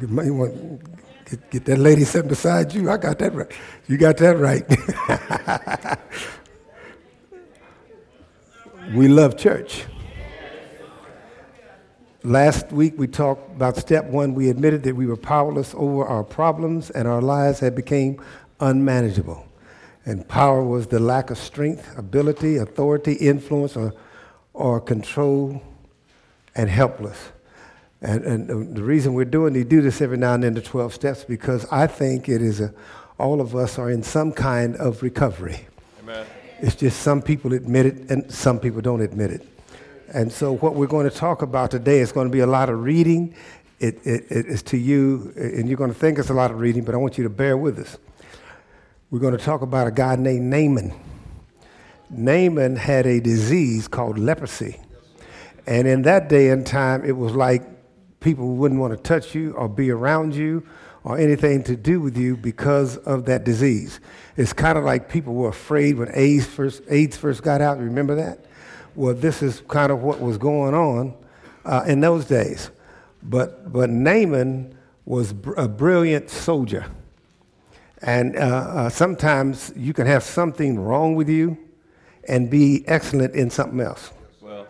You might want get, get that lady sitting beside you. I got that right. You got that right. we love church. Last week we talked about step one. We admitted that we were powerless over our problems and our lives had become unmanageable. And power was the lack of strength, ability, authority, influence, or, or control, and helpless. And, and uh, the reason we're doing, we do this every now and then, the 12 steps, because I think it is a, all of us are in some kind of recovery. Amen. It's just some people admit it and some people don't admit it. And so, what we're going to talk about today is going to be a lot of reading. It, it, it is to you, and you're going to think it's a lot of reading, but I want you to bear with us. We're going to talk about a guy named Naaman. Naaman had a disease called leprosy. And in that day and time, it was like people wouldn't want to touch you or be around you or anything to do with you because of that disease. It's kind of like people were afraid when AIDS first, AIDS first got out. Remember that? Well, this is kind of what was going on uh, in those days. But, but Naaman was br- a brilliant soldier. And uh, uh, sometimes you can have something wrong with you and be excellent in something else. Well.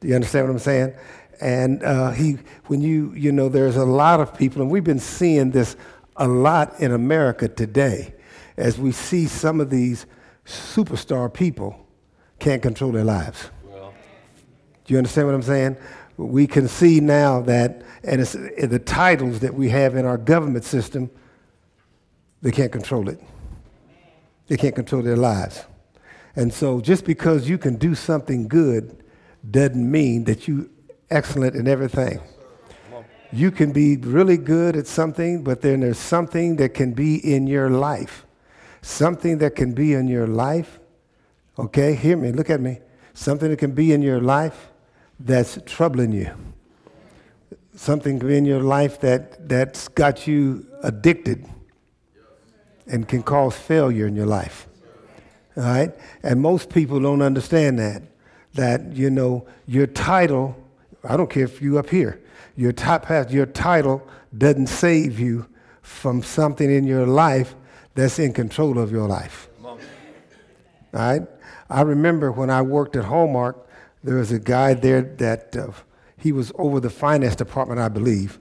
Do you understand what I'm saying? And uh, he, when you, you know, there's a lot of people, and we've been seeing this a lot in America today, as we see some of these superstar people can't control their lives. Well. Do you understand what I'm saying? We can see now that, and it's the titles that we have in our government system, they can't control it. They can't control their lives. And so just because you can do something good doesn't mean that you excellent in everything. You can be really good at something, but then there's something that can be in your life. Something that can be in your life. Okay, hear me, look at me. Something that can be in your life that's troubling you. Something in your life that, that's got you addicted and can cause failure in your life. All right? And most people don't understand that. That, you know, your title I don't care if you up here. Your, top, your title doesn't save you from something in your life that's in control of your life. All right? I remember when I worked at Hallmark, there was a guy there that uh, he was over the finance department, I believe.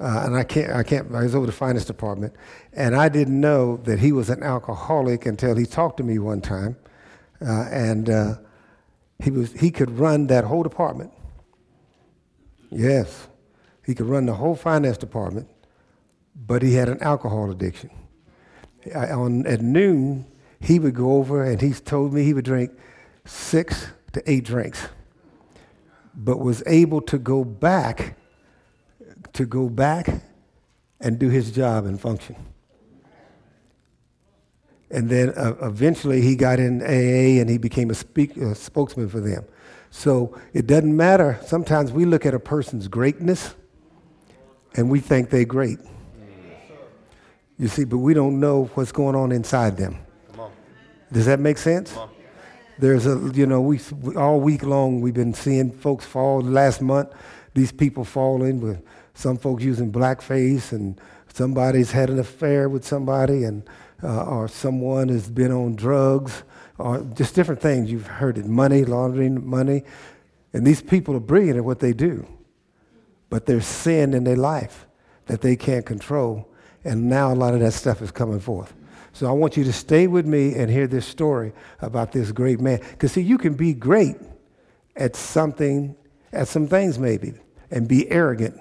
Uh, and I can't, I can't, I was over the finance department. And I didn't know that he was an alcoholic until he talked to me one time. Uh, and uh, he, was, he could run that whole department. Yes. He could run the whole finance department, but he had an alcohol addiction. I, on, at noon, he would go over and he told me he would drink six to eight drinks, but was able to go back, to go back and do his job and function. And then uh, eventually he got in AA and he became a, speak, a spokesman for them. So it doesn't matter. Sometimes we look at a person's greatness and we think they're great. You see, but we don't know what's going on inside them. Does that make sense? There's a, you know, we all week long we've been seeing folks fall. Last month, these people falling with some folks using blackface, and somebody's had an affair with somebody, and uh, or someone has been on drugs, or just different things. You've heard it money, laundering money. And these people are brilliant at what they do. But there's sin in their life that they can't control. And now a lot of that stuff is coming forth. So I want you to stay with me and hear this story about this great man. Because, see, you can be great at something, at some things maybe, and be arrogant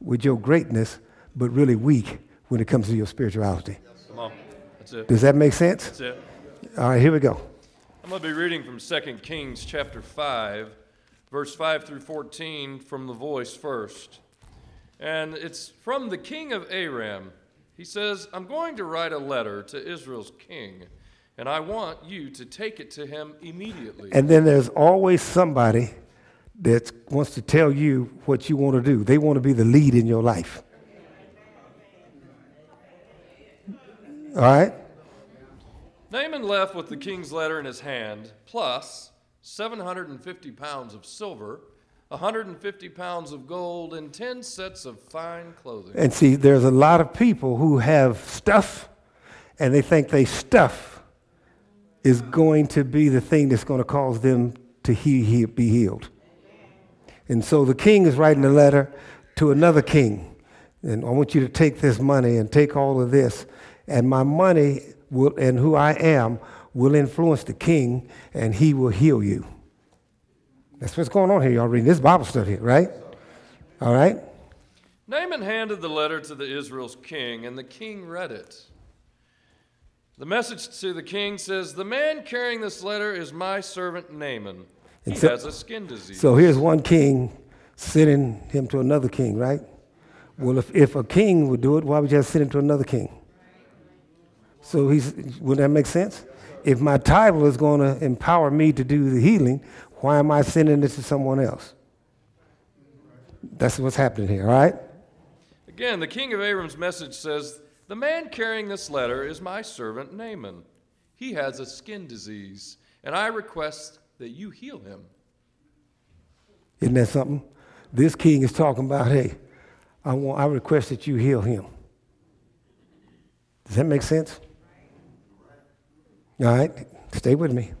with your greatness, but really weak when it comes to your spirituality. Come on. That's it. Does that make sense? That's it. All right, here we go. I'm going to be reading from 2 Kings chapter 5, verse 5 through 14 from the voice first. And it's from the king of Aram. He says, I'm going to write a letter to Israel's king, and I want you to take it to him immediately. And then there's always somebody that wants to tell you what you want to do. They want to be the lead in your life. All right? Naaman left with the king's letter in his hand, plus 750 pounds of silver, 150 pounds of gold, and 10 sets of fine clothing. And see, there's a lot of people who have stuff and they think they stuff is going to be the thing that's going to cause them to he, he, be healed. And so the king is writing a letter to another king. And I want you to take this money and take all of this. And my money will, and who I am will influence the king, and he will heal you. That's what's going on here. Y'all reading this Bible study, right? All right? Naaman handed the letter to the Israel's king, and the king read it. The message to the king says, The man carrying this letter is my servant Naaman. He so, has a skin disease. So here's one king sending him to another king, right? Well, if, if a king would do it, why would you have to send him to another king? So he's, would that make sense? If my title is going to empower me to do the healing, why am I sending it to someone else? That's what's happening here, all right? Again, the king of Aram's message says, The man carrying this letter is my servant Naaman. He has a skin disease, and I request that you heal him. Isn't that something? This king is talking about, hey, I, want, I request that you heal him. Does that make sense? All right, stay with me.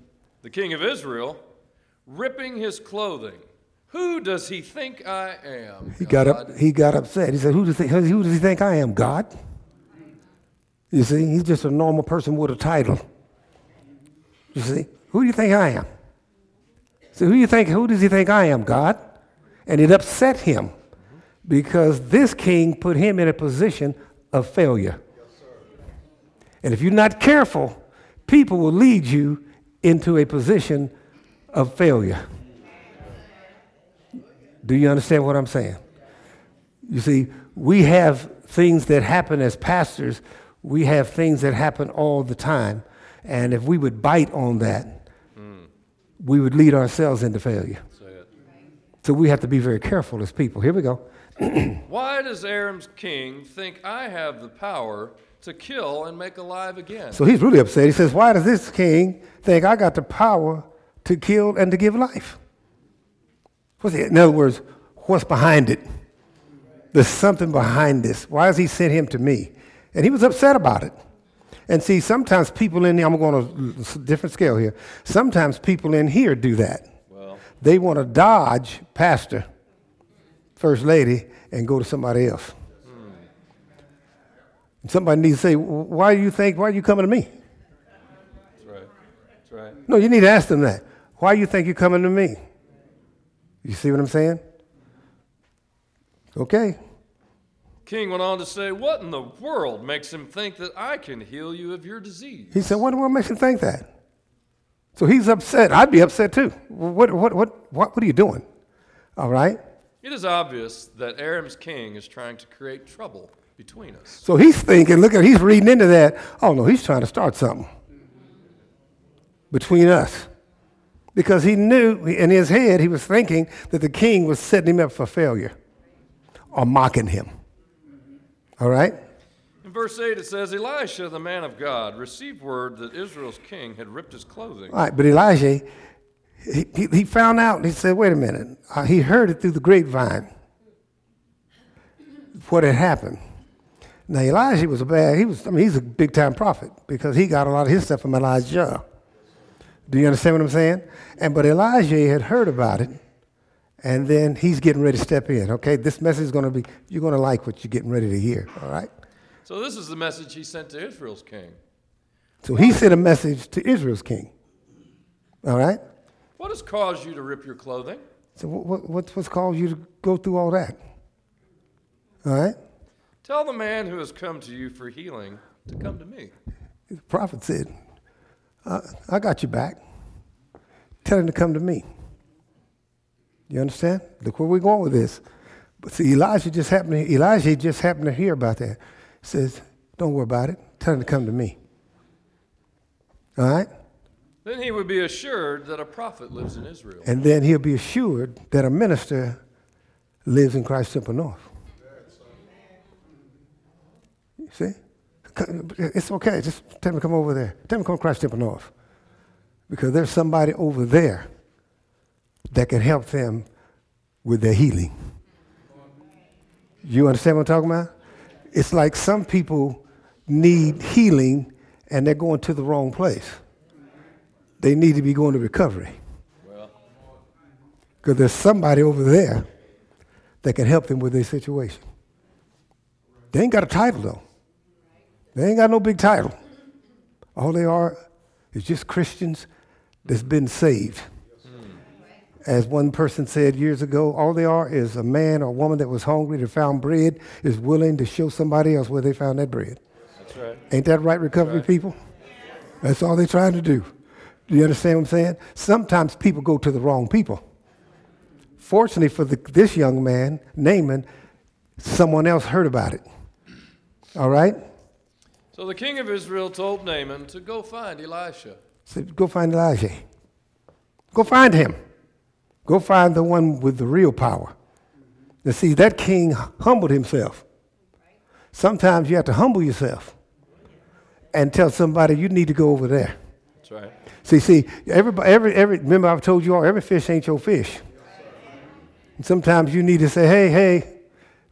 The king of Israel ripping his clothing. Who does he think I am? He got up. He got upset. He said, "Who does he, who does he think I am? God." You see, he's just a normal person with a title. You see, who do you think I am? So who do you think? Who does he think I am? God, and it upset him because this king put him in a position of failure. And if you're not careful, people will lead you into a position of failure. Do you understand what I'm saying? You see, we have things that happen as pastors, we have things that happen all the time. And if we would bite on that, mm. we would lead ourselves into failure. So we have to be very careful as people. Here we go. Why does Aram's king think I have the power to kill and make alive again? So he's really upset. He says, Why does this king think I got the power to kill and to give life. What's it? In other words, what's behind it? There's something behind this. Why has he sent him to me? And he was upset about it. And see, sometimes people in here, I'm going to a different scale here. Sometimes people in here do that. Well. They want to dodge pastor, first lady, and go to somebody else. Somebody needs to say, why do you think, why are you coming to me? That's right. That's right. No, you need to ask them that. Why do you think you're coming to me? You see what I'm saying? Okay. King went on to say, What in the world makes him think that I can heal you of your disease? He said, What, what makes him think that? So he's upset. I'd be upset too. What, what, what, what, what are you doing? All right? It is obvious that Aram's king is trying to create trouble between us. So he's thinking, look at, he's reading into that. Oh no, he's trying to start something between us because he knew in his head, he was thinking that the king was setting him up for failure or mocking him. All right? In verse 8, it says, Elisha, the man of God, received word that Israel's king had ripped his clothing. All right, but Elijah, he, he, he found out, he said, wait a minute. Uh, he heard it through the grapevine, what had happened. Now, Elijah was a bad, he was, I mean, he's a big time prophet because he got a lot of his stuff from Elijah. Do you understand what I'm saying? And but Elijah had heard about it, and then he's getting ready to step in. Okay, this message is going to be you're going to like what you're getting ready to hear. All right. So this is the message he sent to Israel's king. So he sent a message to Israel's king. All right. What has caused you to rip your clothing? So what, what, what's caused you to go through all that? All right. Tell the man who has come to you for healing to come to me. The prophet said, I, I got you back. Tell him to come to me. You understand? Look where we're going with this. But see, Elijah just happened to, Elijah just happened to hear about that. He says, Don't worry about it. Tell him to come to me. All right? Then he would be assured that a prophet lives in Israel. And then he'll be assured that a minister lives in Christ Temple North. See? It's okay. Just tell me to come over there. Tell me to come to Christ Temple North. Because there's somebody over there that can help them with their healing. You understand what I'm talking about? It's like some people need healing and they're going to the wrong place. They need to be going to recovery. Because there's somebody over there that can help them with their situation. They ain't got a title, though. They ain't got no big title. All they are is just Christians that's been saved. Mm. As one person said years ago, all they are is a man or woman that was hungry that found bread, is willing to show somebody else where they found that bread. That's right. Ain't that right, recovery right. people? That's all they're trying to do. Do you understand what I'm saying? Sometimes people go to the wrong people. Fortunately for the, this young man, Naaman, someone else heard about it. All right? So the king of Israel told Naaman to go find Elisha. Said, go find Elijah. Go find him. Go find the one with the real power. And see, that king humbled himself. Sometimes you have to humble yourself and tell somebody you need to go over there. That's right. See, see, everybody, every, every, remember I've told you all, every fish ain't your fish. And sometimes you need to say, hey, hey,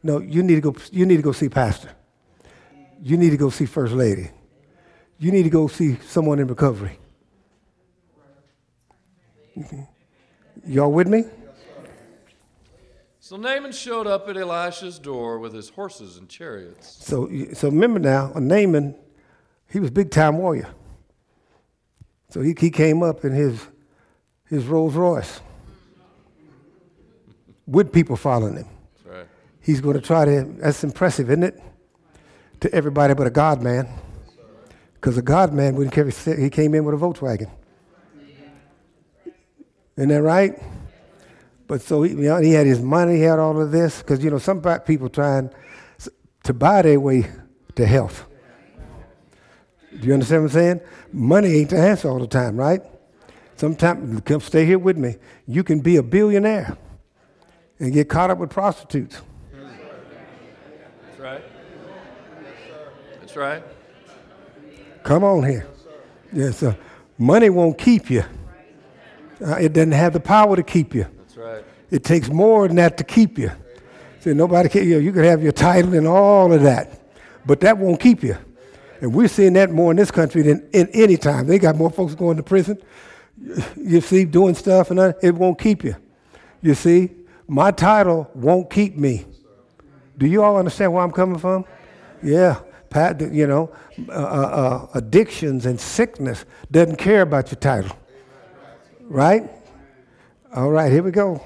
no, you need to go, you need to go see pastor. You need to go see first lady. You need to go see someone in recovery. Y'all with me? So Naaman showed up at Elisha's door with his horses and chariots. So, so remember now, uh, Naaman, he was big time warrior. So he, he came up in his, his Rolls Royce with people following him. That's right. He's going to try to, that's impressive, isn't it? To everybody but a God man. Because a God man wouldn't carry, he came in with a Volkswagen. Isn't that right? But so he, you know, he had his money, he had all of this, because you know some people trying to buy their way to health. Do you understand what I'm saying? Money ain't the answer all the time, right? Sometimes, come stay here with me. You can be a billionaire and get caught up with prostitutes. That's right. That's right. Come on here. Yes, uh, money won't keep you. Uh, it doesn't have the power to keep you. That's right. It takes more than that to keep you. See, nobody can, you, know, you can have your title and all of that, but that won't keep you. And we're seeing that more in this country than in any time. They got more folks going to prison, you see, doing stuff, and it won't keep you. You see, my title won't keep me. Do you all understand where I'm coming from? Yeah. Pat, you know, uh, uh, addictions and sickness doesn't care about your title. Right? All right, here we go.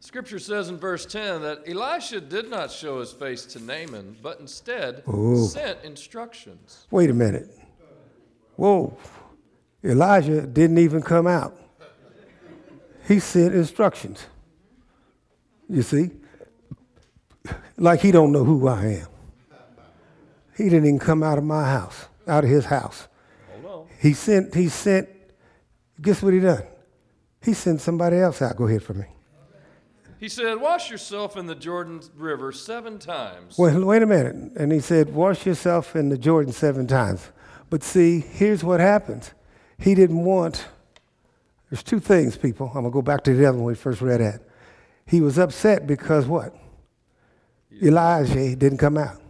Scripture says in verse 10 that Elisha did not show his face to Naaman, but instead Ooh. sent instructions. Wait a minute. Whoa. Elijah didn't even come out. He sent instructions. You see? Like he don't know who I am. He didn't even come out of my house, out of his house. Oh no. He sent, he sent, guess what he done? He sent somebody else out. Go ahead for me. He said, Wash yourself in the Jordan River seven times. Well, wait a minute. And he said, Wash yourself in the Jordan seven times. But see, here's what happens. He didn't want, there's two things, people. I'm going to go back to the other one we first read at. He was upset because what? Elijah didn't come out.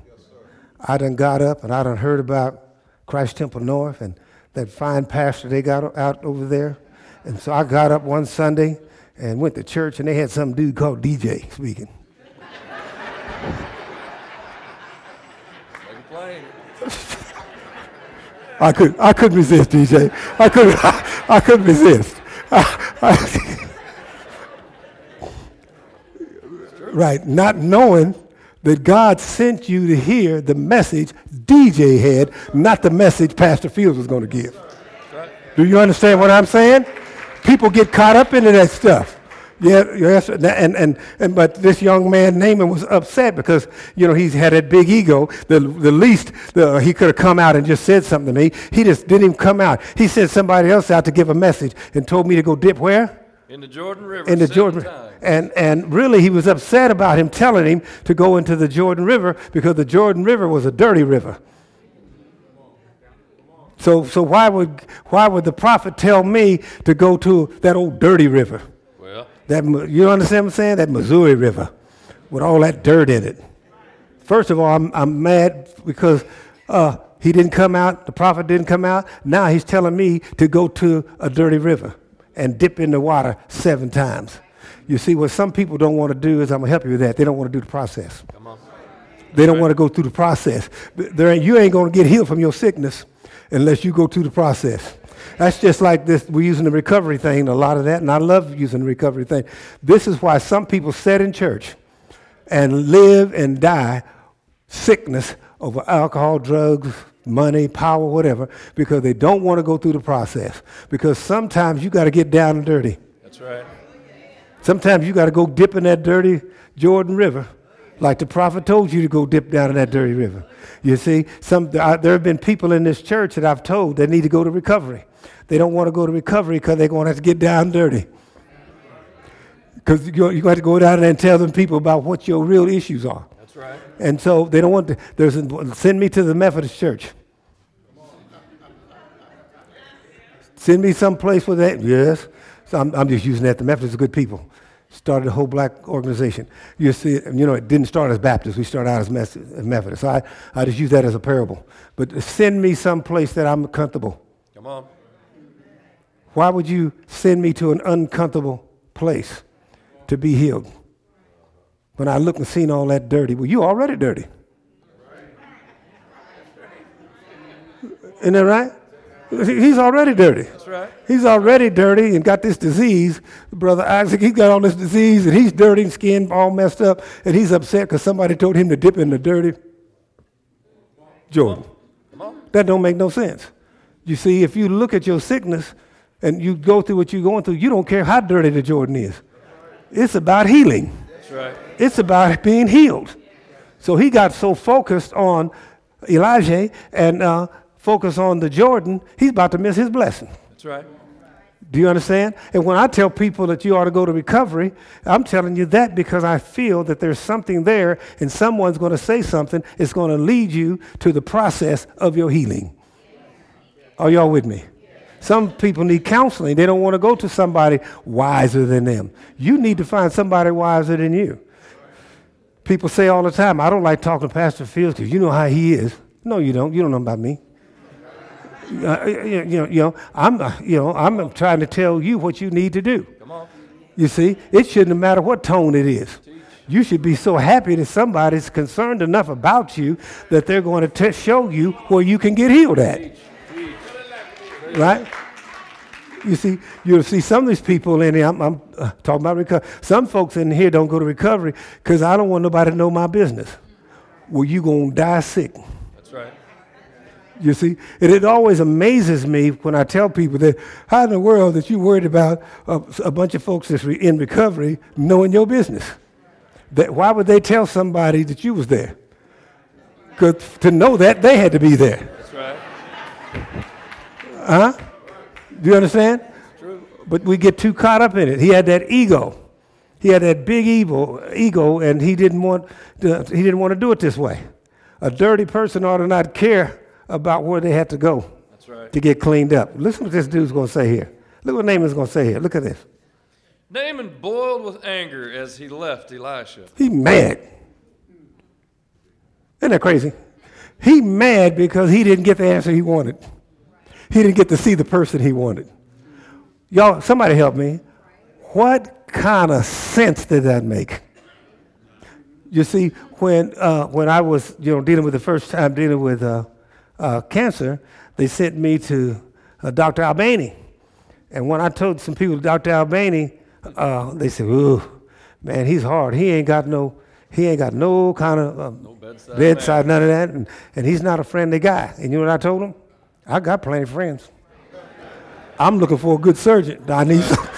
I done got up and I done heard about Christ Temple North and that fine pastor they got out over there. And so I got up one Sunday and went to church and they had some dude called DJ speaking. Make it plain. I could I couldn't resist, DJ. I couldn't I, I couldn't resist. I- I- right, not knowing that God sent you to hear the message DJ had, not the message Pastor Fields was going to give. Do you understand what I'm saying? People get caught up into that stuff. Yeah, yes, and, and, and but this young man Naaman was upset because you know he's had that big ego. The the least the, he could have come out and just said something to me. He just didn't even come out. He sent somebody else out to give a message and told me to go dip where In the Jordan River in the Jordan. times. And and really he was upset about him telling him to go into the Jordan River because the Jordan River was a dirty river. So so why would why would the prophet tell me to go to that old dirty river? Well, That, you understand what I'm saying? That Missouri River with all that dirt in it. First of all, I'm, I'm mad because uh, he didn't come out, the prophet didn't come out. Now he's telling me to go to a dirty river and dip in the water seven times. You see, what some people don't want to do is, I'm going to help you with that. They don't want to do the process. They don't want to go through the process. There ain't, you ain't going to get healed from your sickness unless you go through the process. That's just like this. We're using the recovery thing, a lot of that, and I love using the recovery thing. This is why some people sit in church and live and die sickness over alcohol, drugs, money, power, whatever, because they don't want to go through the process. Because sometimes you got to get down and dirty. That's right. Sometimes you got to go dip in that dirty Jordan River, like the prophet told you to go dip down in that dirty river. You see, some, there have been people in this church that I've told that need to go to recovery. They don't want to go to recovery because they're going to have to get down dirty. Because you're, you're going to have to go down there and tell them people about what your real issues are. That's right. And so they don't want to, there's a, send me to the Methodist church. Send me someplace where that, yes. So I'm, I'm just using that. The Methodists are good people. Started a whole black organization. You see, you know, it didn't start as Baptists. We started out as Methodists. So I, I just use that as a parable. But send me someplace that I'm comfortable. Come on. Why would you send me to an uncomfortable place to be healed? When I look and seen all that dirty, well, you already dirty. Isn't that right? He's already dirty. That's right. He's already dirty and got this disease. Brother Isaac, he's got all this disease and he's dirty, and skin all messed up, and he's upset because somebody told him to dip in the dirty Jordan. Come on. Come on. That don't make no sense. You see, if you look at your sickness, and you go through what you're going through, you don't care how dirty the Jordan is. It's about healing. Right. It's about being healed. So he got so focused on Elijah and uh, focused on the Jordan, he's about to miss his blessing. That's right. Do you understand? And when I tell people that you ought to go to recovery, I'm telling you that because I feel that there's something there and someone's going to say something. It's going to lead you to the process of your healing. Are y'all with me? Some people need counseling. They don't want to go to somebody wiser than them. You need to find somebody wiser than you. People say all the time, I don't like talking to Pastor Fields because you know how he is. No, you don't. You don't know about me. Uh, you, know, you know, I'm, uh, you know, I'm trying to tell you what you need to do. You see, it shouldn't matter what tone it is. You should be so happy that somebody's concerned enough about you that they're going to t- show you where you can get healed at right? You see, you'll see some of these people in here. I'm, I'm uh, talking about recovery. Some folks in here don't go to recovery because I don't want nobody to know my business. Well, you gonna die sick. That's right. You see, and it always amazes me when I tell people that how in the world that you worried about a, a bunch of folks that's re- in recovery knowing your business. That why would they tell somebody that you was there? Because to know that they had to be there. Huh? Do you understand? True. But we get too caught up in it. He had that ego. He had that big ego, ego, and he didn't want to, he didn't want to do it this way. A dirty person ought to not care about where they had to go That's right. to get cleaned up. Listen to what this dude's going to say here. Look what Naaman's going to say here. Look at this. Naaman boiled with anger as he left Elisha. He mad. Isn't that crazy? He mad because he didn't get the answer he wanted. He didn't get to see the person he wanted. Y'all, somebody help me. What kind of sense did that make? You see, when, uh, when I was you know, dealing with the first time dealing with uh, uh, cancer, they sent me to uh, Dr. Albani. And when I told some people Dr. Albani, uh, they said, "Ooh, man, he's hard. He ain't got no, he ain't got no kind of um, No bedside. bedside, none of that, and, and he's not a friendly guy." And you know what I told him? I got plenty of friends. I'm looking for a good surgeon. I need some.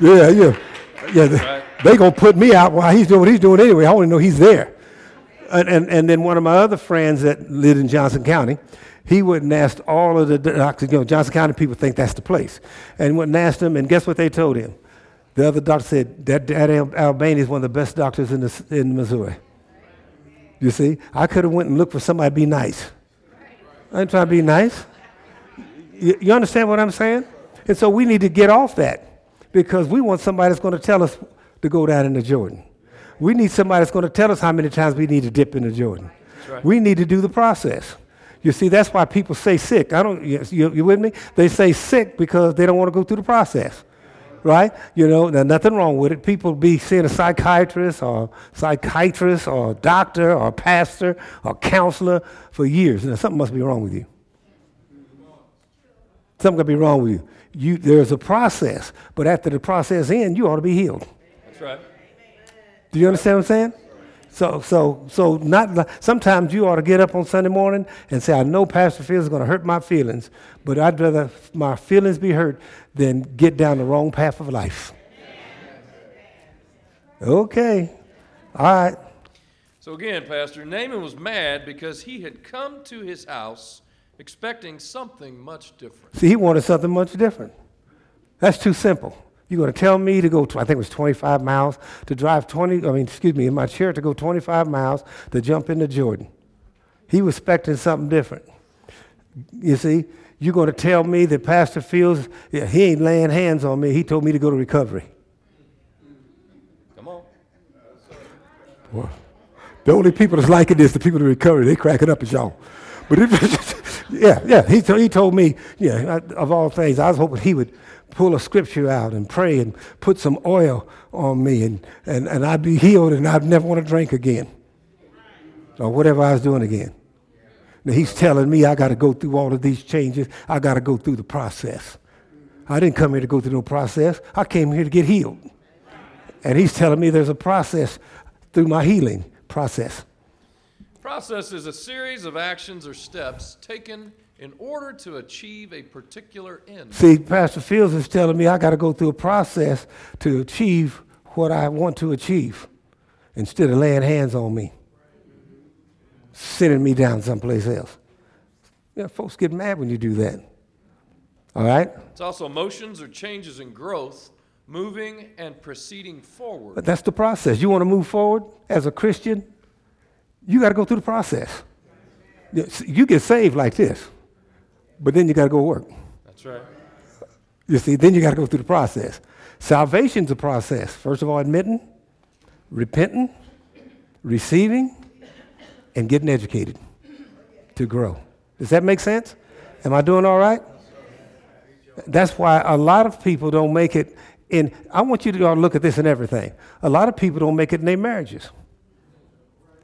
yeah, yeah, yeah. They, Right. they gonna put me out while he's doing what he's doing anyway. I only know he's there. And, and, and then one of my other friends that lived in Johnson County, he went and asked all of the doctors. You know, Johnson County people think that's the place. And went and asked them, and guess what they told him? The other doctor said that, that Al- Albany is one of the best doctors in, the, in Missouri. You see, I could have went and looked for somebody to be nice. I ain't trying to be nice. You, you understand what I'm saying? And so we need to get off that. because we want somebody that's going to tell us to go down into Jordan. We need somebody that's going to tell us how many times we need to dip into Jordan. right. We need to do the process. You see, that's why people say sick. I don't. You, you with me? They say sick because they don't want to go through the process, right? You know, there's nothing wrong with it. People be seeing a psychiatrist or psychiatrist or doctor or pastor or counselor for years. Now, something must be wrong with you. Something could be wrong with you. You there's a process, but after the process ends, you ought to be healed. That's right. Do you understand what I'm saying? So, so, so not. Sometimes you ought to get up on Sunday morning and say, "I know Pastor Fields is going to hurt my feelings, but I'd rather my feelings be hurt than get down the wrong path of life." Okay, all right. So again, Pastor, Naaman was mad because he had come to his house expecting something much different. See, he wanted something much different. That's too simple. You're going to tell me to go, I think it was 25 miles, to drive 20, I mean, excuse me, in my chair to go 25 miles to jump into Jordan. He was expecting something different. You see, you're going to tell me that Pastor Fields, yeah, he ain't laying hands on me. He told me to go to recovery. Come on. Well, the only people that's liking this, the people in recovery, they cracking up at y'all. But it, yeah, yeah, he, he told me, yeah, of all things, I was hoping he would pull a scripture out and pray and put some oil on me and, and, and I'd be healed and I'd never want to drink again or whatever I was doing again. Now he's telling me I got to go through all of these changes. I got to go through the process. I didn't come here to go through no process. I came here to get healed. And he's telling me there's a process through my healing process. Process is a series of actions or steps taken in order to achieve a particular end. See, Pastor Fields is telling me I got to go through a process to achieve what I want to achieve instead of laying hands on me, sending me down someplace else. Yeah, folks get mad when you do that. All right? It's also motions or changes in growth, moving and proceeding forward. But that's the process. You want to move forward as a Christian? You got to go through the process. You get saved like this. But then you got to go work. That's right. You see, then you got to go through the process. Salvation's a process. First of all, admitting, repenting, receiving, and getting educated to grow. Does that make sense? Am I doing all right? That's why a lot of people don't make it in. I want you to go look at this and everything. A lot of people don't make it in their marriages.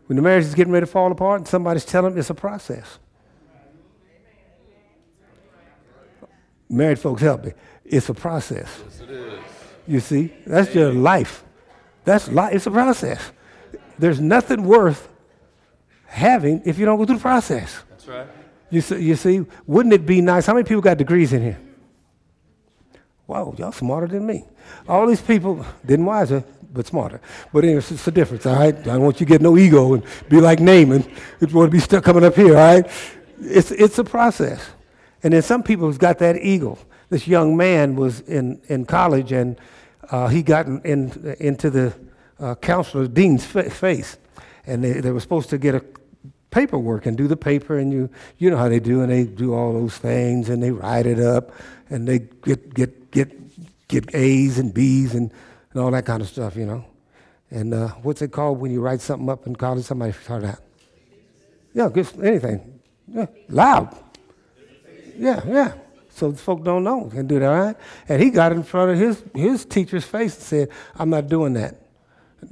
When the marriage is getting ready to fall apart and somebody's telling them it's a process. Married folks help me. It's a process. Yes, it is. You see, that's your life. That's life. It's a process. There's nothing worth having if you don't go through the process. That's right. You see, you see, wouldn't it be nice? How many people got degrees in here? Wow, y'all smarter than me. All these people, didn't wiser, but smarter. But anyway, it's, it's a difference, all right? I don't want you to get no ego and be like Naaman. It's want to be stuck coming up here, all right? It's, it's a process. And then some people have got that ego. This young man was in, in college and uh, he got in, in, into the uh, counselor, dean's fa- face. And they, they were supposed to get a paperwork and do the paper and you you know how they do and they do all those things and they write it up and they get get get get A's and B's and, and all that kind of stuff, you know. And uh, what's it called when you write something up in college? Somebody start out. Yeah, just anything. Yeah, loud. Yeah, yeah. So the folk don't know can do that, right? And he got in front of his, his teacher's face and said, I'm not doing that.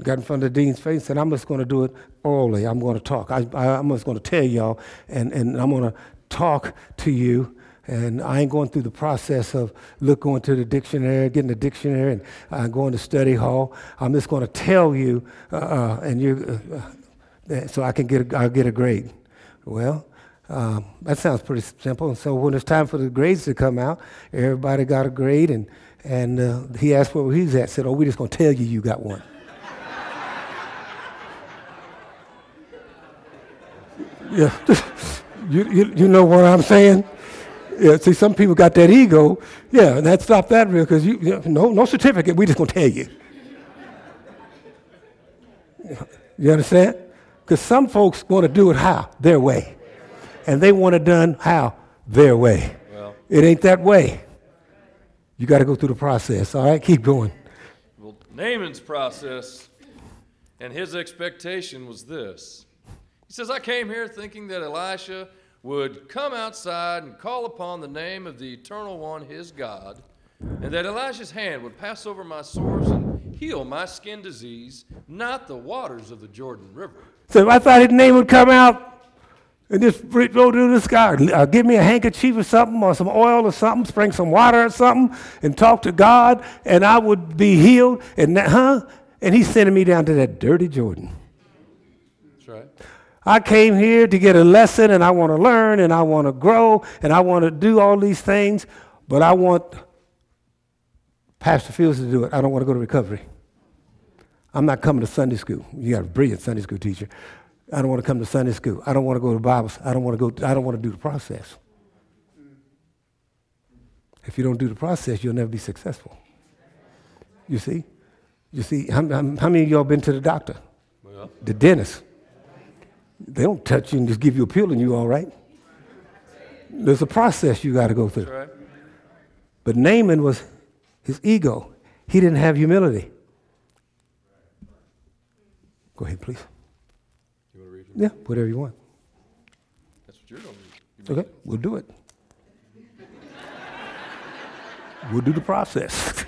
Got in front of the dean's face and said, I'm just going to do it orally. I'm going to talk. I, I, am just going to tell y'all, and, and I'm going to talk to you. And I ain't going through the process of look going to the dictionary, getting the dictionary, and uh, going to study hall. I'm just going to tell you, uh, uh, and you, uh, uh, so I can get a, I'll get a grade. Well, um, that sounds pretty simple. And so when it's time for the grades to come out, everybody got a grade, and, and uh, he asked where he's at. Said, "Oh, we're just going to tell you you got one." yeah, you, you, you know what I'm saying? Yeah, see, some people got that ego. Yeah, and that stopped that real because you, you know, no no certificate. We just gonna tell you. You understand? Because some folks want to do it how their way and they want it done how? Their way. Well. It ain't that way. You got to go through the process. All right, keep going. Well, Naaman's process and his expectation was this. He says, I came here thinking that Elisha would come outside and call upon the name of the Eternal One, his God, and that Elisha's hand would pass over my sores and heal my skin disease, not the waters of the Jordan River. So I thought his name would come out and just go to the sky. Uh, give me a handkerchief or something, or some oil or something, sprinkle some water or something, and talk to God, and I would be healed. And that, huh? And he's sending me down to that dirty Jordan. I came here to get a lesson, and I want to learn, and I want to grow, and I want to do all these things, but I want Pastor Fields to do it. I don't want to go to recovery. I'm not coming to Sunday school. You got a brilliant Sunday school teacher. I don't want to come to Sunday school. I don't want to go to Bible. I don't want to go. I don't want to do the process. If you don't do the process, you'll never be successful. You see, you see. How, how, how many of y'all been to the doctor, the dentist? They don't touch you and just give you a pill and you all right. There's a process you got to go through. that's right. But Naaman was his ego. He didn't have humility. Go ahead, please. You want to read? Yeah, whatever you want. That's what you're going to read. Okay, we'll do it. we'll do the process.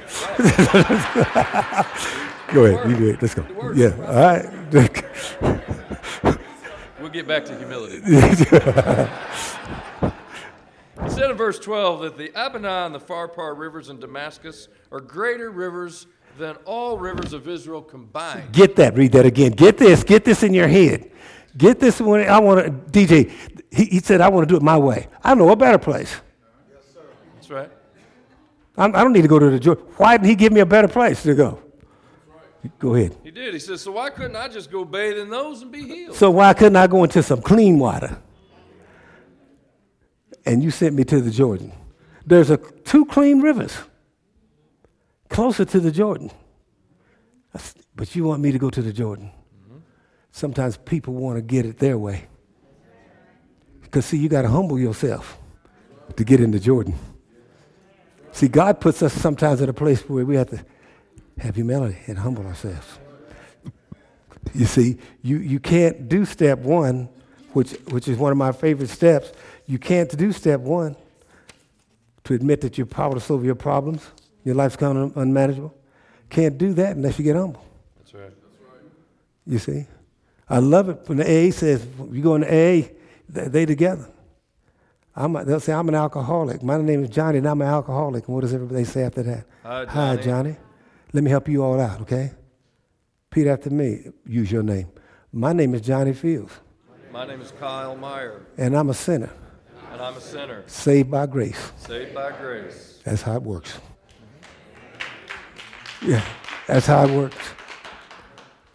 go ahead, you do it. Let's go. Yeah, all right. We'll get back to humility. he said in verse 12 that the Abana and the Pharpar rivers in Damascus are greater rivers than all rivers of Israel combined. Get that. Read that again. Get this. Get this in your head. Get this when I want to. DJ, he, he said, I want to do it my way. I know a better place. Yes, sir. That's right. I'm, I don't need to go to the Jordan. Why didn't he give me a better place to go? Go ahead. He did. He says, So why couldn't I just go bathe in those and be healed? So why couldn't I go into some clean water? And you sent me to the Jordan. There's a, two clean rivers closer to the Jordan. But you want me to go to the Jordan. Sometimes people want to get it their way. Because, see, you got to humble yourself to get into Jordan. See, God puts us sometimes in a place where we have to have humility and humble ourselves. You see, you, you can't do step one, which, which is one of my favorite steps. You can't do step one to admit that you're powerless over your problems, your life's kind of unmanageable. Can't do that unless you get humble. That's right. That's right. You see? I love it when the AA says, you go in the AA, they, together. I'm a, they'll say, I'm an alcoholic. My name is Johnny, and I'm an alcoholic. And what does everybody say after that? Hi, Hi, Johnny. Let me help you all out, okay? Repeat after me. Use your name. My name is Johnny Fields, My name is Kyle Meyer, and I'm a sinner, and I'm a sinner, saved by grace. saved by grace. That's how it works. Yeah, that's how it works.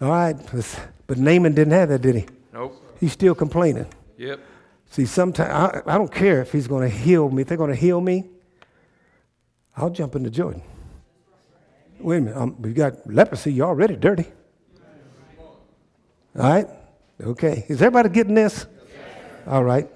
All right, but Naaman didn't have that, did he? Nope. He's still complaining. Yep. See, sometimes I, I don't care if he's going to heal me. If they're going to heal me, I'll jump into Jordan. Wait a minute. Um, you got leprosy. You're already dirty. All right? Okay. Is everybody getting this? All right.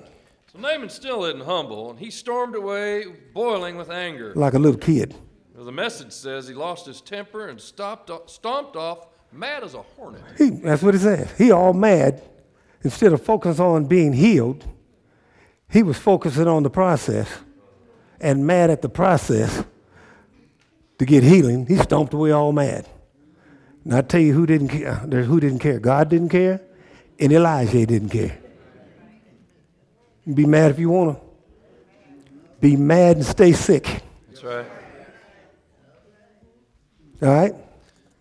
So Naaman still isn't humble, and he stormed away, boiling with anger. Like a little kid. The message says he lost his temper and stopped, stomped off, mad as a hornet. He, that's what it says. He all mad. Instead of focusing on being healed, he was focusing on the process and mad at the process to get healing. He stomped away all mad. And I tell you who didn't care. Who didn't care? God didn't care, and Elijah didn't care. Be mad if you want to. Be mad and stay sick. That's right. All right?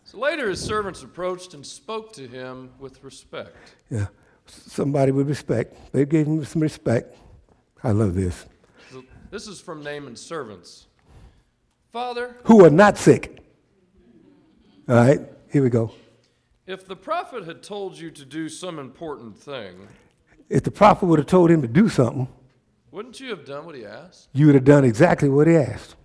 So later his servants approached and spoke to him with respect. Yeah. Somebody with respect. They gave him some respect. I love this. This is from Naaman's servants. Father, who are not sick. All right, here we go. if the prophet had told you to do some important thing, If the prophet would have told him to do something, wouldn't you have done what he asked? you would have done exactly what he asked.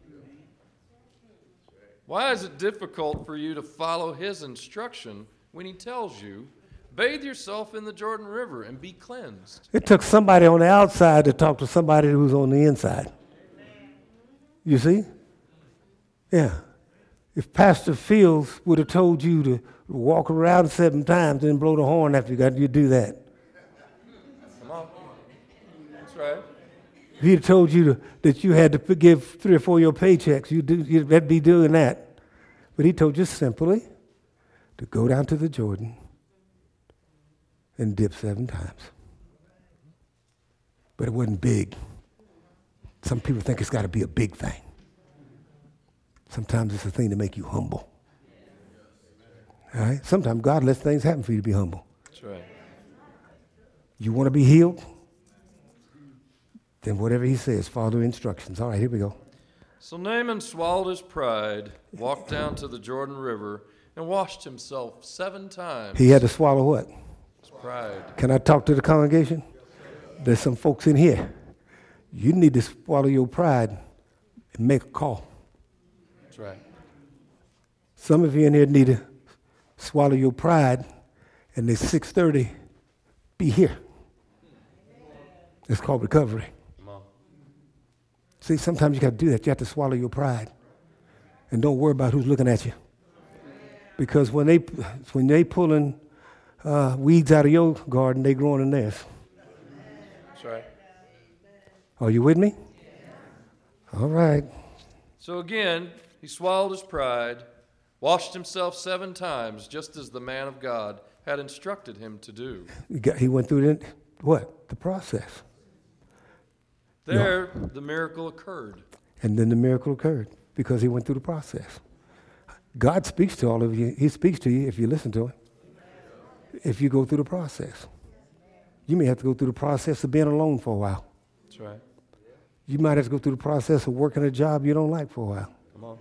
Why is it difficult for you to follow his instruction when he tells you, bathe yourself in the Jordan River and be cleansed? It took somebody on the outside to talk to somebody who's on the inside. You see? Yeah. If Pastor Fields would have told you to walk around seven times and blow the horn after you got, you'd do that. Come on. That's right. If he'd told you to, that you had to give three or four of your paychecks, you'd, do, you'd be doing that. But he told you simply to go down to the Jordan and dip seven times. But it wasn't big. Some people think it's got to be a big thing. Sometimes it's a thing to make you humble. All right? Sometimes God lets things happen for you to be humble. That's right. You want to be healed? Then whatever he says, follow the instructions. All right, here we go. So Naaman swallowed his pride, walked down to the Jordan River, and washed himself seven times. He had to swallow what? His pride. Can I talk to the congregation? There's some folks in here. You need to swallow your pride and make a call. Right. Some of you in here need to swallow your pride and at 6.30 be here. It's called recovery. See, sometimes you got to do that. You have to swallow your pride. And don't worry about who's looking at you. Because when they, when they pulling uh, weeds out of your garden, they growing in theirs. That's right. Are you with me? All right. So again, he swallowed his pride, washed himself seven times, just as the man of God had instructed him to do. He, went through the, what? The process. There, the miracle occurred. And then the miracle occurred because he went through the process. God speaks to all of you. He speaks to you if you listen to him. If you go through the process. You may have to go through the process of being alone for a while. That's right. You might have to go through the process of working a job you don't like for a while. Come on.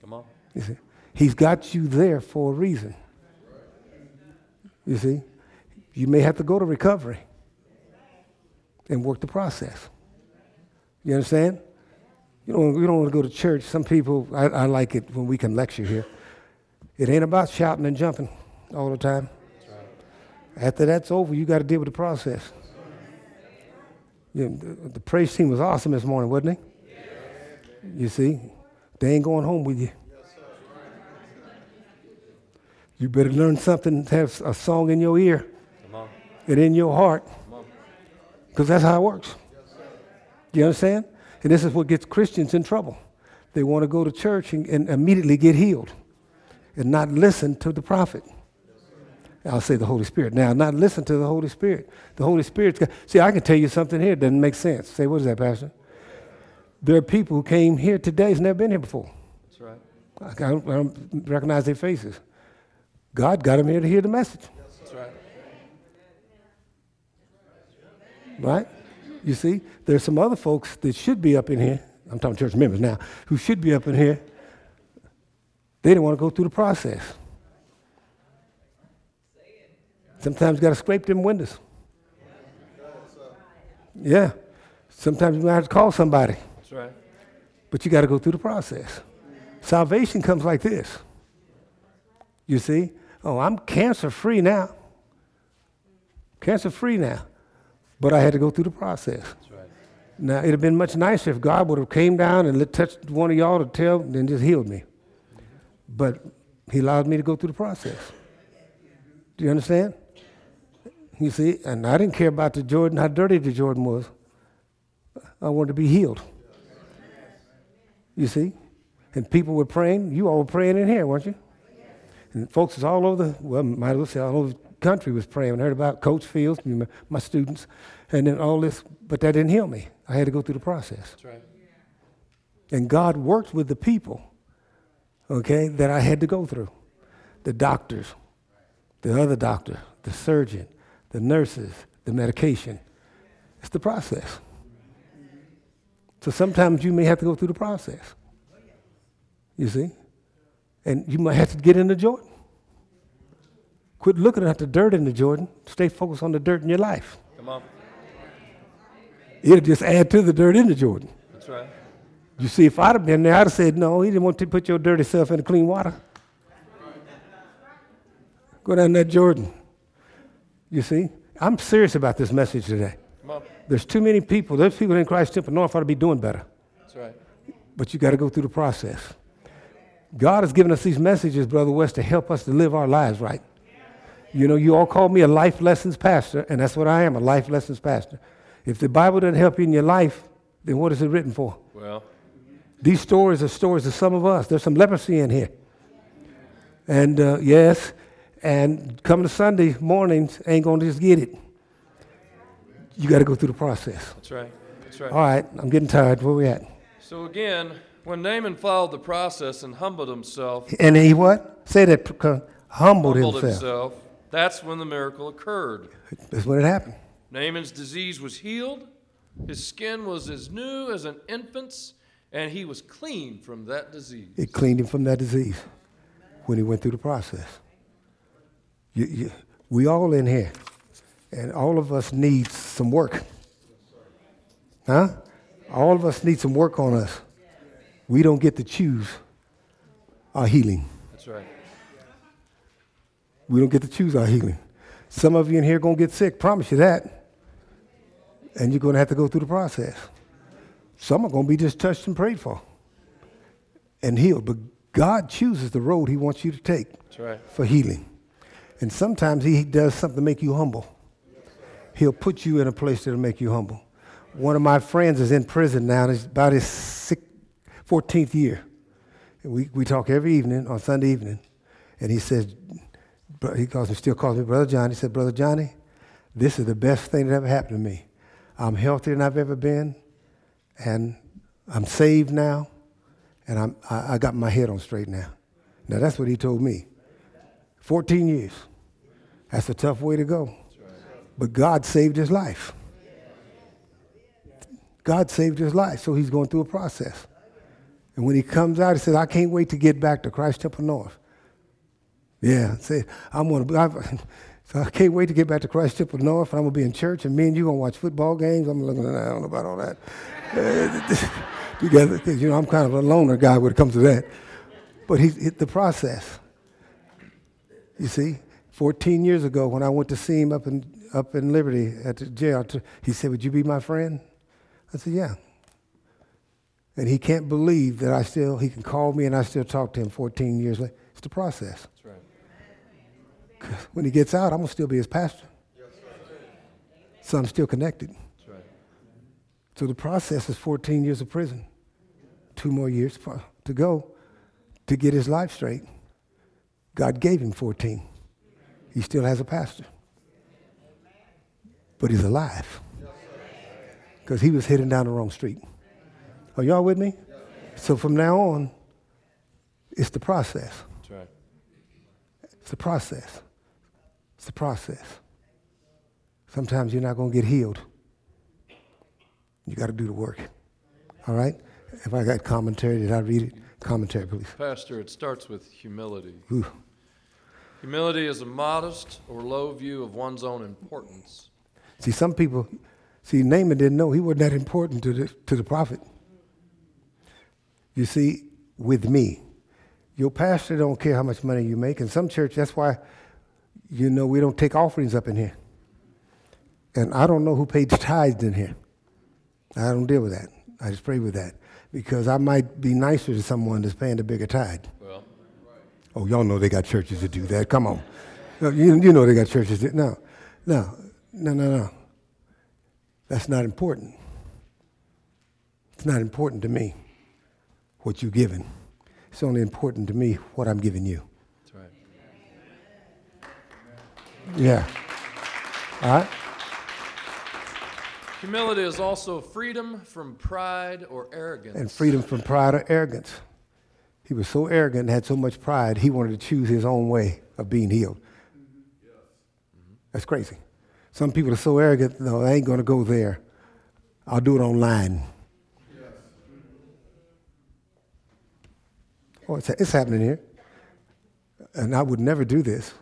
Come on. You see? He's got you there for a reason. You see? You may have to go to recovery and work the process. You understand? You don't, you don't want to go to church. Some people, I, I like it when we can lecture here. It ain't about shouting and jumping all the time. After that's over, you got to deal with the process. You know, the, the praise team was awesome this morning, wasn't he? You see, they ain't going home with you. You better learn something, have a song in your ear and in your heart, because that's how it works. You understand? And this is what gets Christians in trouble. They want to go to church and, and immediately get healed and not listen to the prophet. I'll say the Holy Spirit. Now, not listen to the Holy Spirit. The Holy Spirit's got, see, I can tell you something here that doesn't make sense. Say, what is that, Pastor? There are people who came here today who's never been here before. That's right. I don't, I don't recognize their faces. God got them here to hear the message, That's right. right? You see, there's some other folks that should be up in here. I'm talking church members now, who should be up in here. They didn't want to go through the process. Sometimes you got to scrape them windows. Yeah. Sometimes you might have to call somebody, That's right. but you got to go through the process. Salvation comes like this. You see? Oh, I'm cancer free now. Cancer free now. But I had to go through the process. That's right. Now, it'd have been much nicer if God would have came down and let, touched one of y'all to tell and just healed me. But he allowed me to go through the process. Do you understand? You see, and I didn't care about the Jordan, how dirty the Jordan was. I wanted to be healed. You see? And people were praying. You all were praying in here, weren't you? And folks was all over the, well, might as well say all over the country was praying. I heard about Coach Fields, my- my students, and then all this, but that didn't heal me. I had to go through the process. That's right. And God worked with the people, okay, that I had to go through. The doctors, the other doctor, the surgeon, the nurses, the medication. It's the process. So sometimes you may have to go through the process. You see? And you might have to get in the Jordan. Quit looking at the dirt in the Jordan. Stay focused on the dirt in your life. Come on. It'll just add to the dirt in the Jordan. That's right. You see, if I'd have been there, I'd have said, no, he didn't want to put your dirty self in the clean water. Go down that Jordan. You see, I'm serious about this message today. Come on. There's too many people, there's people in Christ Temple North ought to be doing better. That's right. but you got to go through the process. God has given us these messages, Brother West, to help us to live our lives right. You know, you all call me a life lessons pastor, and that's what I am, a life lessons pastor. If the Bible doesn't help you in your life, then what is it written for? Well, These stories are stories of some of us. There's some leprosy in here. And uh, yes, and coming to Sunday mornings ain't going to just get it. You got to go through the process. that's right. That's right. All right, I'm getting tired. Where we at? So again, when Naaman followed the process and humbled himself, And he what? Say that. Uh, humbled, humbled himself. himself, that's when the miracle occurred. That's when it happened. Naaman's disease was healed, his skin was as new as an infant's, and he was clean from that disease. It cleaned him from that disease when he went through the process. You, you, we all in here, and all of us need some work. Huh? All of us need some work on us. We don't get to choose our healing. That's right. We don't get to choose our healing. Some of you in here going to get sick, promise you that. And you're going to have to go through the process. Some are going to be just touched and prayed for and healed. But God chooses the road He wants you to take That's right. for healing. And sometimes He does something to make you humble. He'll put you in a place that'll make you humble. One of my friends is in prison now, and it's about his six, 14th year. And we, we talk every evening on Sunday evening. And he says, he calls me, still calls me Brother Johnny. He said, Brother Johnny, this is the best thing that ever happened to me. I'm healthier than I've ever been, and I'm saved now, and I'm, I, I got my head on straight now. Now, that's what he told me. 14 years. That's a tough way to go. But God saved his life. God saved his life, so he's going through a process. And when he comes out, he says, I can't wait to get back to Christ Temple North. Yeah, say, I'm be, I, so I can't wait to get back to Christ Temple North, and I'm gonna be in church, and me and you gonna watch football games. I'm looking I don't know about all that. Together, because you know I'm kind of a loner guy when it comes to that. But he's hit the process. You see, 14 years ago, when I went to see him up in up in Liberty at the jail, he said, "Would you be my friend?" I said, "Yeah." And he can't believe that I still he can call me and I still talk to him 14 years later. It's the process. That's right. When he gets out, I'm gonna still be his pastor. So I'm still connected. That's right. So the process is 14 years of prison, two more years to go to get his life straight. God gave him 14. He still has a pastor, but he's alive because he was heading down the wrong street. Are y'all with me? So from now on, it's the process. That's right. It's the process. It's the process. Sometimes you're not going to get healed. You got to do the work. All right? If I got commentary, did I read it? Commentary, please. Pastor, it starts with humility. Ooh. Humility is a modest or low view of one's own importance. See, some people, see, Naaman didn't know he wasn't that important to the, to the prophet. You see, with me, your pastor don't care how much money you make. In some church, that's why, you know, we don't take offerings up in here. And I don't know who paid the tithes in here. I don't deal with that. I just pray with that. Because I might be nicer to someone that's paying the bigger tithe. Well, Oh, y'all know they got churches that do that. Come on. You, you know they got churches that, no, no, no, no, no. That's not important. It's not important to me what you're giving. It's only important to me what I'm giving you. that's right. Yeah. All right? Humility is also freedom from pride or arrogance. And freedom from pride or arrogance. He was so arrogant and had so much pride, he wanted to choose his own way of being healed. That's crazy. Some people are so arrogant, no, I ain't going to go there. I'll do it online. Oh, it's, it's happening here. And I would never do this,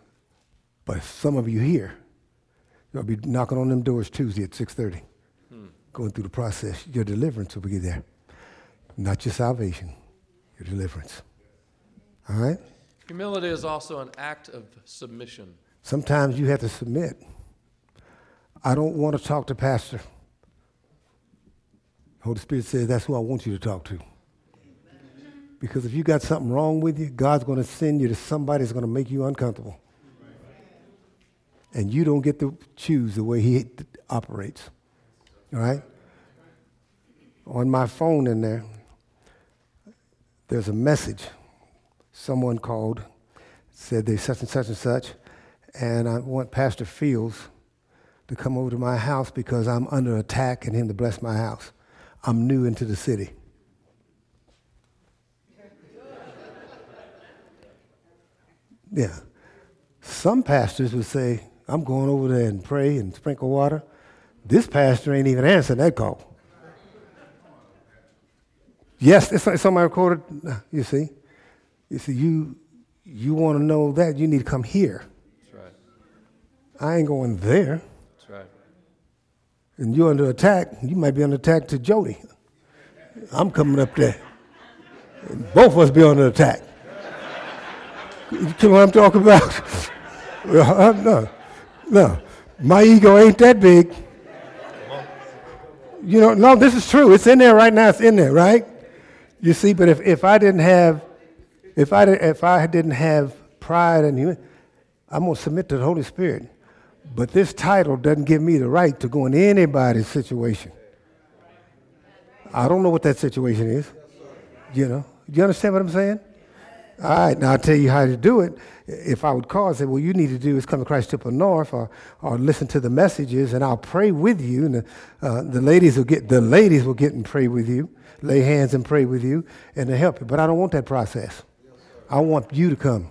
but some of you here, you'll be knocking on them doors Tuesday at 6.30, hmm. going through the process. Your deliverance will be there. Not your salvation, your deliverance. All right? Humility is also an act of submission. Sometimes you have to submit. I don't want to talk to pastor. Holy Spirit says that's who I want you to talk to. Because if you got something wrong with you, God's going to send you to somebody that's going to make you uncomfortable. And you don't get to choose the way He operates. All right? On my phone in there, there's a message. Someone called, said there's such and such and such, and I want Pastor Fields to come over to my house because I'm under attack and him to bless my house. I'm new into the city. Yeah. Some pastors would say, I'm going over there and pray and sprinkle water. This pastor ain't even answering that call. Yes, it's, it's on my recorded. You see, you see, you you want to know that you need to come here. That's right. I ain't going there. That's right. And you're under attack. You might be under attack to Jody. I'm coming up there. And both of us be under attack. You know what I'm talking about? uh, no, no. My ego ain't that big. You know, no, this is true. It's in there right now. It's in there, right? You see, but if, if I didn't have, if I, if I didn't have pride and humility, I'm going to submit to the Holy Spirit. But this title doesn't give me the right to go in anybody's situation. I don't know what that situation is. You know, do you understand what I'm saying? All right, now I'll tell you how to do it. If I would call and say, well, you need to do is come to Christ Temple North or, or listen to the messages and I'll pray with you. And the, uh, the ladies will get, the ladies will get and pray with you, lay hands and pray with you and to help you. But I don't want that process. I want you to come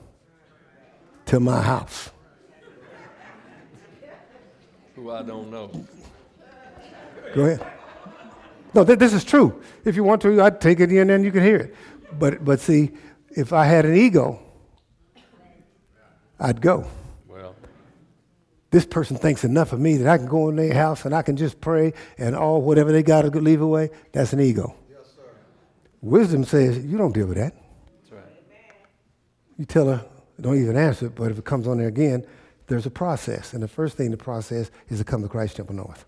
to my house. Who I don't know. Go ahead. No, th- this is true. If you want to, I'd take it in and you can hear it. But, but see, if I had an ego, I'd go. Well, This person thinks enough of me that I can go in their house and I can just pray and all whatever they got to leave away. That's an ego. Yes, Wisdom says you don't deal with that. that's right. You tell her, don't even answer it, but if it comes on there again, there's a process. And the first thing to process is to come to Christ Temple North.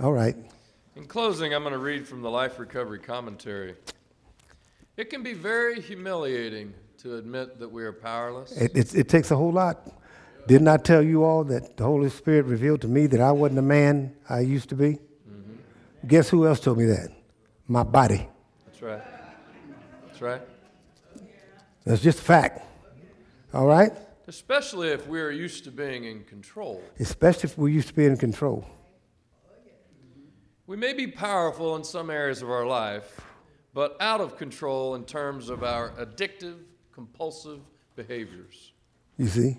All right. In closing, I'm going to read from the Life Recovery Commentary. It can be very humiliating to admit that we are powerless. It, it, it takes a whole lot. Didn't I tell you all that the Holy Spirit revealed to me that I wasn't the man I used to be? Mm-hmm. Guess who else told me that? My body. That's right. That's right. That's just a fact. All right? Especially if we're used to being in control. Especially if we used to be in control. We may be powerful in some areas of our life, but out of control in terms of our addictive, compulsive behaviors. You see?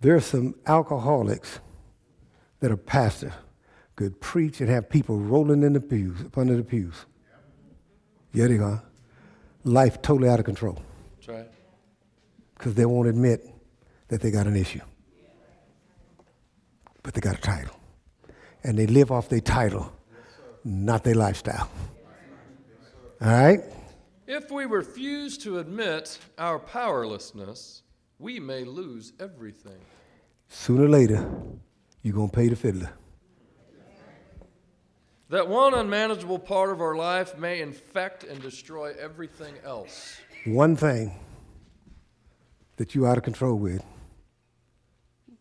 There are some alcoholics that a pastor could preach and have people rolling in the pews, up under the pews. Yeah, they are. Life totally out of control That's right. because they won't admit that they got an issue. But they got a title. And they live off their title, not their lifestyle. All right? If we refuse to admit our powerlessness, we may lose everything. Sooner or later, you're going to pay the fiddler. That one unmanageable part of our life may infect and destroy everything else. One thing that you're out of control with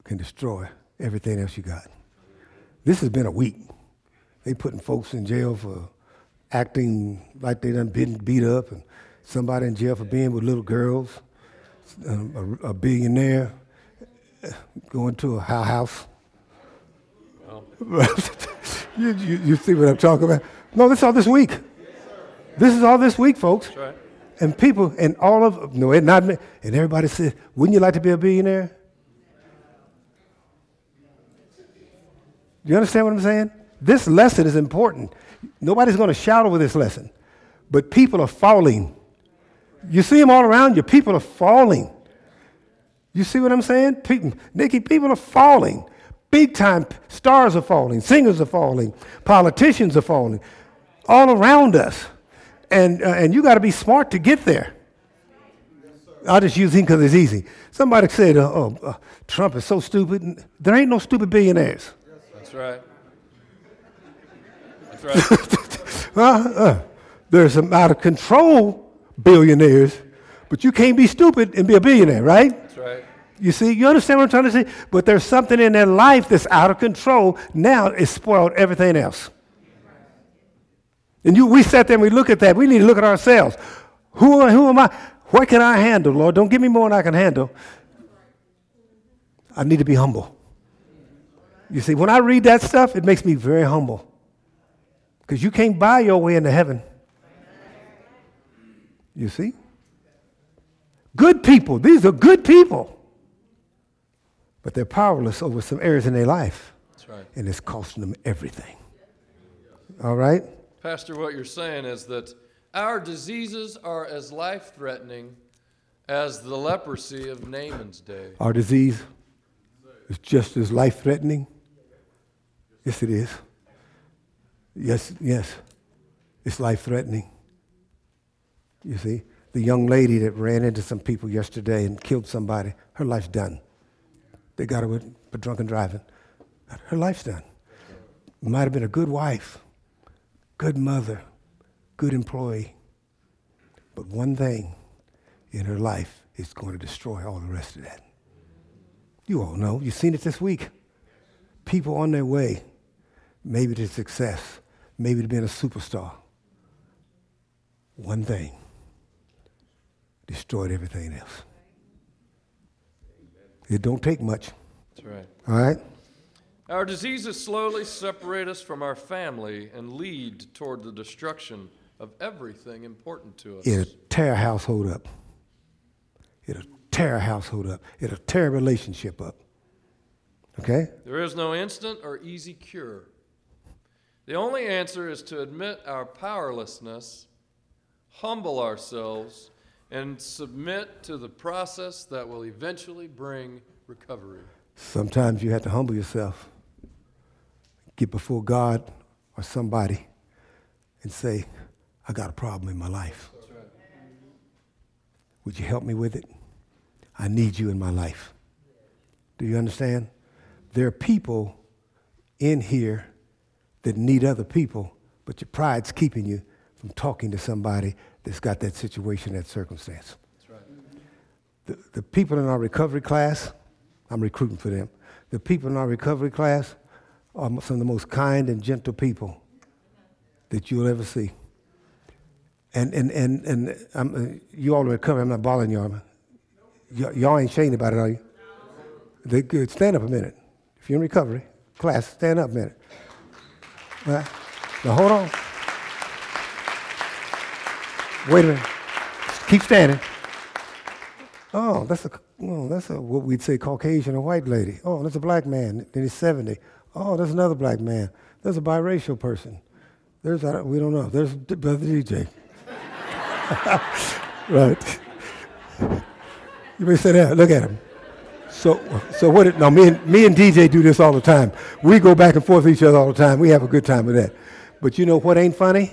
can destroy everything else you got. This has been a week. They putting folks in jail for acting like they done been beat up, and somebody in jail for being with little girls, um, a, a billionaire going to a hou- house. you, you, you see what I'm talking about? No, this is all this week. This is all this week, folks. Right. And people, and all of, no, it not me. And everybody said, wouldn't you like to be a billionaire? Do you understand what I'm saying? This lesson is important. Nobody's going to shout over this lesson, but people are falling. You see them all around you. People are falling. You see what I'm saying? People, Nikki, people are falling. Big time stars are falling. Singers are falling. Politicians are falling. All around us. And, uh, and you got to be smart to get there. I'll just use him because it's easy. Somebody said, uh, oh, uh, Trump is so stupid. There ain't no stupid billionaires. That's right. That's right. Uh, uh, There's some out of control billionaires, but you can't be stupid and be a billionaire, right? That's right. You see, you understand what I'm trying to say? But there's something in their life that's out of control. Now it's spoiled everything else. And you, we sat there and we look at that. We need to look at ourselves. Who, who am I? What can I handle, Lord? Don't give me more than I can handle. I need to be humble. You see, when I read that stuff, it makes me very humble. Because you can't buy your way into heaven. You see? Good people. These are good people but they're powerless over some areas in their life. That's right. And it's costing them everything. All right? Pastor, what you're saying is that our diseases are as life threatening as the leprosy of Naaman's day. Our disease is just as life threatening. Yes, it is. Yes, yes. It's life threatening. You see, the young lady that ran into some people yesterday and killed somebody, her life's done. They got her with, for drunken driving. Her life's done. Might have been a good wife, good mother, good employee. But one thing in her life is going to destroy all the rest of that. You all know. You've seen it this week. People on their way, maybe to success, maybe to being a superstar. One thing destroyed everything else. It don't take much. That's right. All right? Our diseases slowly separate us from our family and lead toward the destruction of everything important to us. It'll tear a household up. It'll tear a household up. It'll tear a relationship up. Okay? There is no instant or easy cure. The only answer is to admit our powerlessness, humble ourselves, and submit to the process that will eventually bring recovery. Sometimes you have to humble yourself, get before God or somebody, and say, I got a problem in my life. Right. Would you help me with it? I need you in my life. Do you understand? There are people in here that need other people, but your pride's keeping you from talking to somebody that's got that situation, that circumstance. Right. The, the people in our recovery class, I'm recruiting for them. The people in our recovery class are some of the most kind and gentle people that you'll ever see. And, and, and, and I'm, uh, you all in recovery, I'm not bothering y'all. Y'all ain't ashamed about it, are you? They good. Stand up a minute. If you're in recovery, class, stand up a minute. Right. Now hold on. Wait a minute. Keep standing. Oh, that's a oh, that's a what we'd say Caucasian or white lady. Oh, that's a black man. Then he's 70. Oh, there's another black man. There's a biracial person. There's I don't, we don't know. There's brother DJ. right. You may say that. Look at him. So, so what? It, no, me and me and DJ do this all the time. We go back and forth with each other all the time. We have a good time with that. But you know what ain't funny?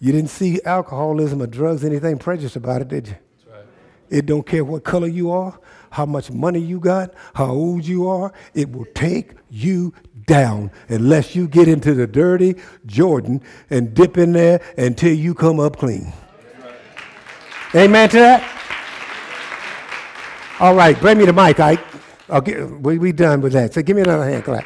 You didn't see alcoholism or drugs, anything prejudiced about it, did you? Right. It don't care what color you are, how much money you got, how old you are. It will take you down unless you get into the dirty Jordan and dip in there until you come up clean. Right. Amen to that? All right, bring me the mic, Ike. Get, we, we done with that. So give me another hand clap.